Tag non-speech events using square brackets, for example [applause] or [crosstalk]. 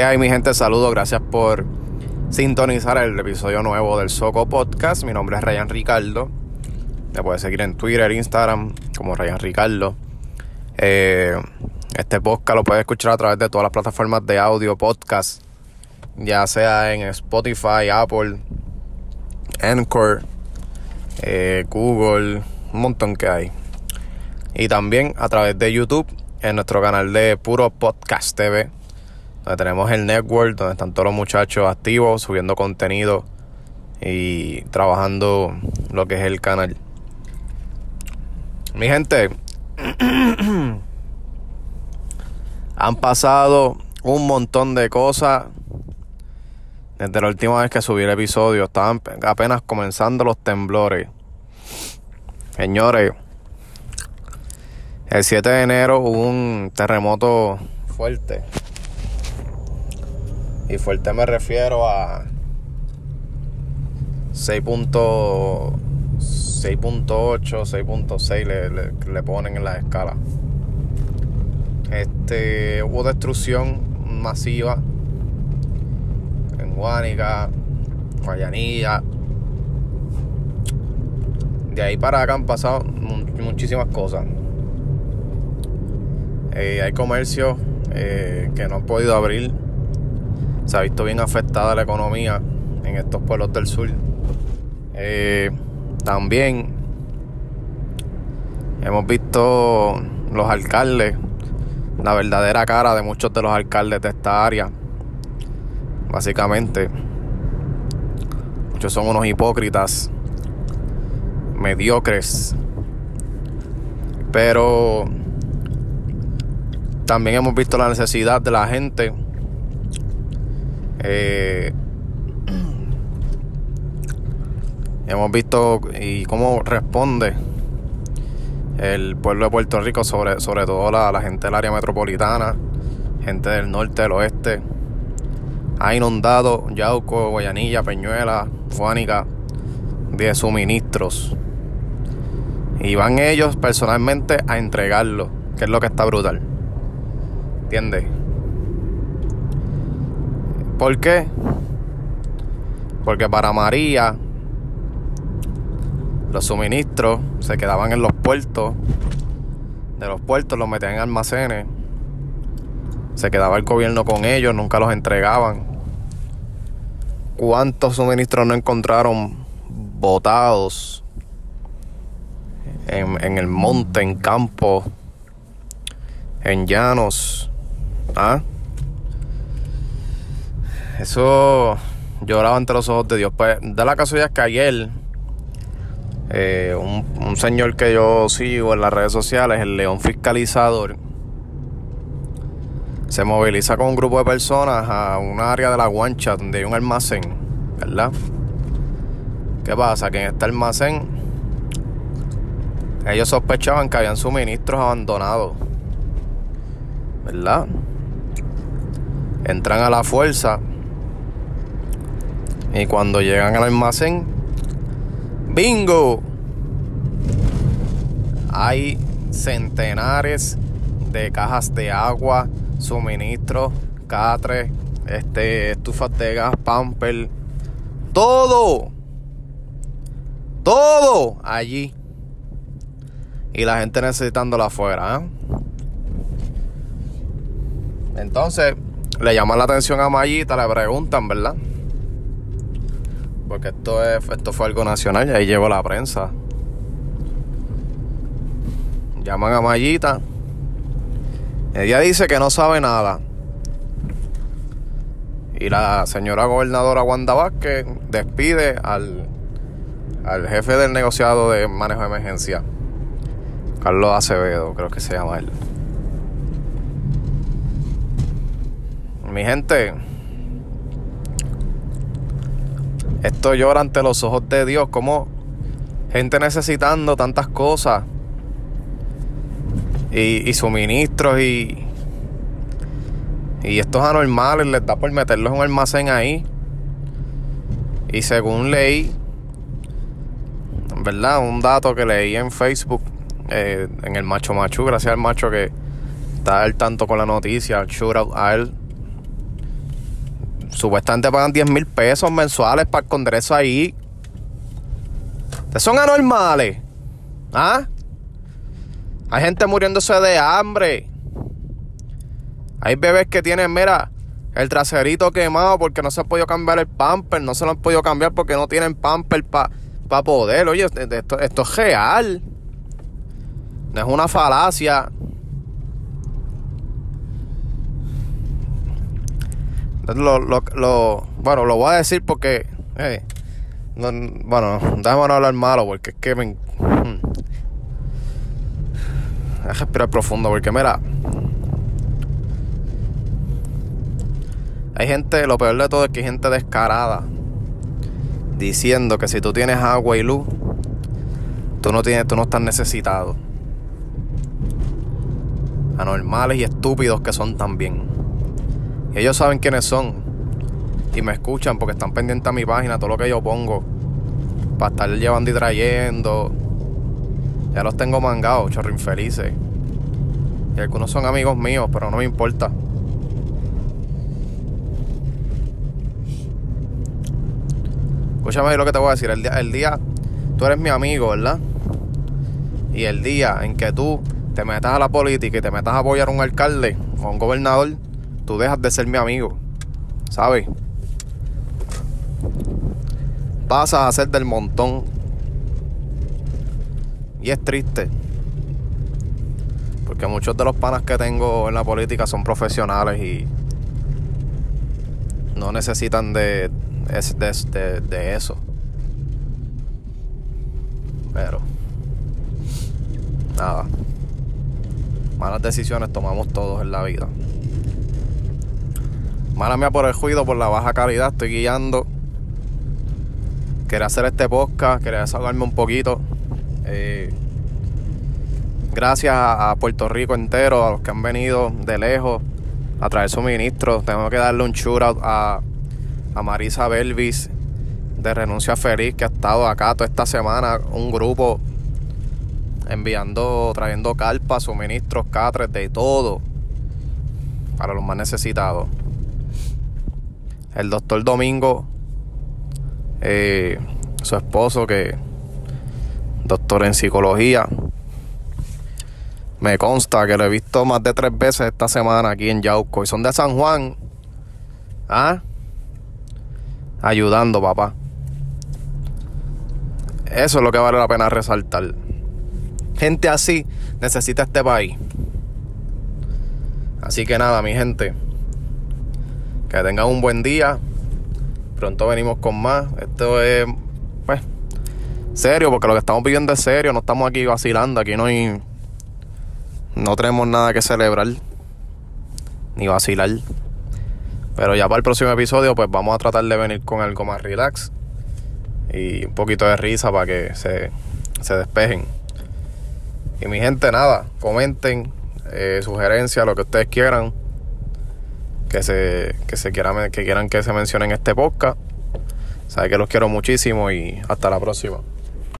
¿Qué hay mi gente? Saludos, gracias por sintonizar el episodio nuevo del Soco Podcast. Mi nombre es Ryan Ricardo. Me puedes seguir en Twitter, Instagram como Ryan Ricardo. Eh, este podcast lo puedes escuchar a través de todas las plataformas de audio, podcast, ya sea en Spotify, Apple, Anchor, eh, Google, un montón que hay. Y también a través de YouTube en nuestro canal de Puro Podcast TV donde tenemos el network, donde están todos los muchachos activos, subiendo contenido y trabajando lo que es el canal. Mi gente, [clears throat] han pasado un montón de cosas desde la última vez que subí el episodio. Estaban apenas comenzando los temblores. Señores, el 7 de enero hubo un terremoto fuerte y fuerte me refiero a 6.8, 6.6 le, le, ponen en la escala. Este, hubo destrucción masiva en Guánica, Guayanilla. De ahí para acá han pasado muchísimas cosas. Eh, hay comercios eh, que no han podido abrir se ha visto bien afectada la economía en estos pueblos del sur. Eh, también hemos visto los alcaldes, la verdadera cara de muchos de los alcaldes de esta área. Básicamente, muchos son unos hipócritas, mediocres. Pero también hemos visto la necesidad de la gente eh, [clears throat] hemos visto y cómo responde el pueblo de Puerto Rico, sobre, sobre todo la, la gente del área metropolitana, gente del norte, del oeste. Ha inundado Yauco, Guayanilla, Peñuela, Fuánica de suministros. Y van ellos personalmente a entregarlo, que es lo que está brutal. ¿Entiendes? ¿Por qué? Porque para María los suministros se quedaban en los puertos. De los puertos los metían en almacenes. Se quedaba el gobierno con ellos, nunca los entregaban. ¿Cuántos suministros no encontraron botados en, en el monte, en campo, en llanos? ¿Ah? Eso lloraba ante los ojos de Dios. Pues da la casualidad que ayer eh, un, señor que yo sigo en las redes sociales, el León Fiscalizador, se moviliza con un grupo de personas a un área de la guancha donde hay un almacén, ¿verdad? ¿Qué pasa? Que en este almacén ellos sospechaban que habían suministros abandonados, ¿verdad? Entran a la fuerza y cuando llegan al almacén, ¡bingo! Hay centenares de cajas de agua, suministros, catres, este, estufas de gas, pamper, todo, todo allí. Y la gente necesitándola afuera. ¿eh? Entonces, le llaman la atención a Mayita, le preguntan, ¿verdad? Porque esto, es, esto fue algo nacional y ahí llegó la prensa. Llaman a Mayita. Ella dice que no sabe nada. Y la señora gobernadora Wanda Vázquez despide al, al jefe del negociado de manejo de emergencia, Carlos Acevedo, creo que se llama él. Mi gente, Esto llora ante los ojos de Dios, como gente necesitando tantas cosas y, suministros y, y estos anormales les da por meterlos en un almacén ahí. Y según leí, ¿verdad? Un dato que leí en Facebook, eh, en el Macho Machu, gracias al macho que está al tanto con la noticia, shout out a él. Supuestamente pagan 10 mil pesos mensuales para esconder eso ahí. Son anormales. ¿Ah? Hay gente muriéndose de hambre. Hay bebés que tienen, mira, el traserito quemado porque no se ha podido cambiar el pamper. No se lo han podido cambiar porque no tienen pamper para poder. Oye, esto es real. No es una falacia. Lo, lo, lo, bueno, lo voy a decir porque. Eh, no, bueno, déjame hablar malo porque es que me. Hmm. Deja respirar profundo porque, mira. Hay gente, lo peor de todo es que hay gente descarada diciendo que si tú tienes agua y luz, tú no tienes, tú no estás necesitado. Anormales y estúpidos que son también. Y ellos saben quiénes son. Y me escuchan porque están pendientes a mi página, todo lo que yo pongo. Para estar llevando y trayendo. Ya los tengo mangados, chorro infelices. Y algunos son amigos míos, pero no me importa. Escúchame lo que te voy a decir. El día, el día, tú eres mi amigo, ¿verdad? Y el día en que tú te metas a la política y te metas a apoyar a un alcalde o a un gobernador, tú dejas de ser mi amigo. ¿Sabes? Pasas a ser del montón. Y es triste. Porque muchos de los panas que tengo en la política son profesionales y no necesitan de, de, de eso. Pero, nada. Malas decisiones tomamos todos en la vida. Mala mía por el juicio, por la baja calidad. Estoy guiando. Quería hacer este podcast, quería desahogarme un poquito. Eh, gracias a, Puerto Rico entero, a los que han venido de lejos a traer suministros. Tengo que darle un shout a, a Marisa Belvis de Renuncia Feliz, que ha estado acá toda esta semana. Un grupo enviando, trayendo carpas, suministros, catres, de todo para los más necesitados el doctor Domingo, eh, su esposo, que doctor en psicología, me consta que lo he visto más de tres veces esta semana aquí en Yauco y son de San Juan. ¿Ah? Ayudando, papá. Eso es lo que vale la pena resaltar. Gente así necesita este país. Así que nada, mi gente. Que tengan un buen día. Pronto venimos con más. Esto es, pues, serio, porque lo que estamos viviendo es serio. No estamos aquí vacilando. Aquí no hay. No tenemos nada que celebrar. Ni vacilar. Pero ya para el próximo episodio, pues vamos a tratar de venir con algo más relax. Y un poquito de risa para que se, se despejen. Y mi gente, nada, comenten eh, sugerencias, lo que ustedes quieran que se, que se quieran, que quieran que se mencione en este podcast. Sabe que los quiero muchísimo y hasta la próxima.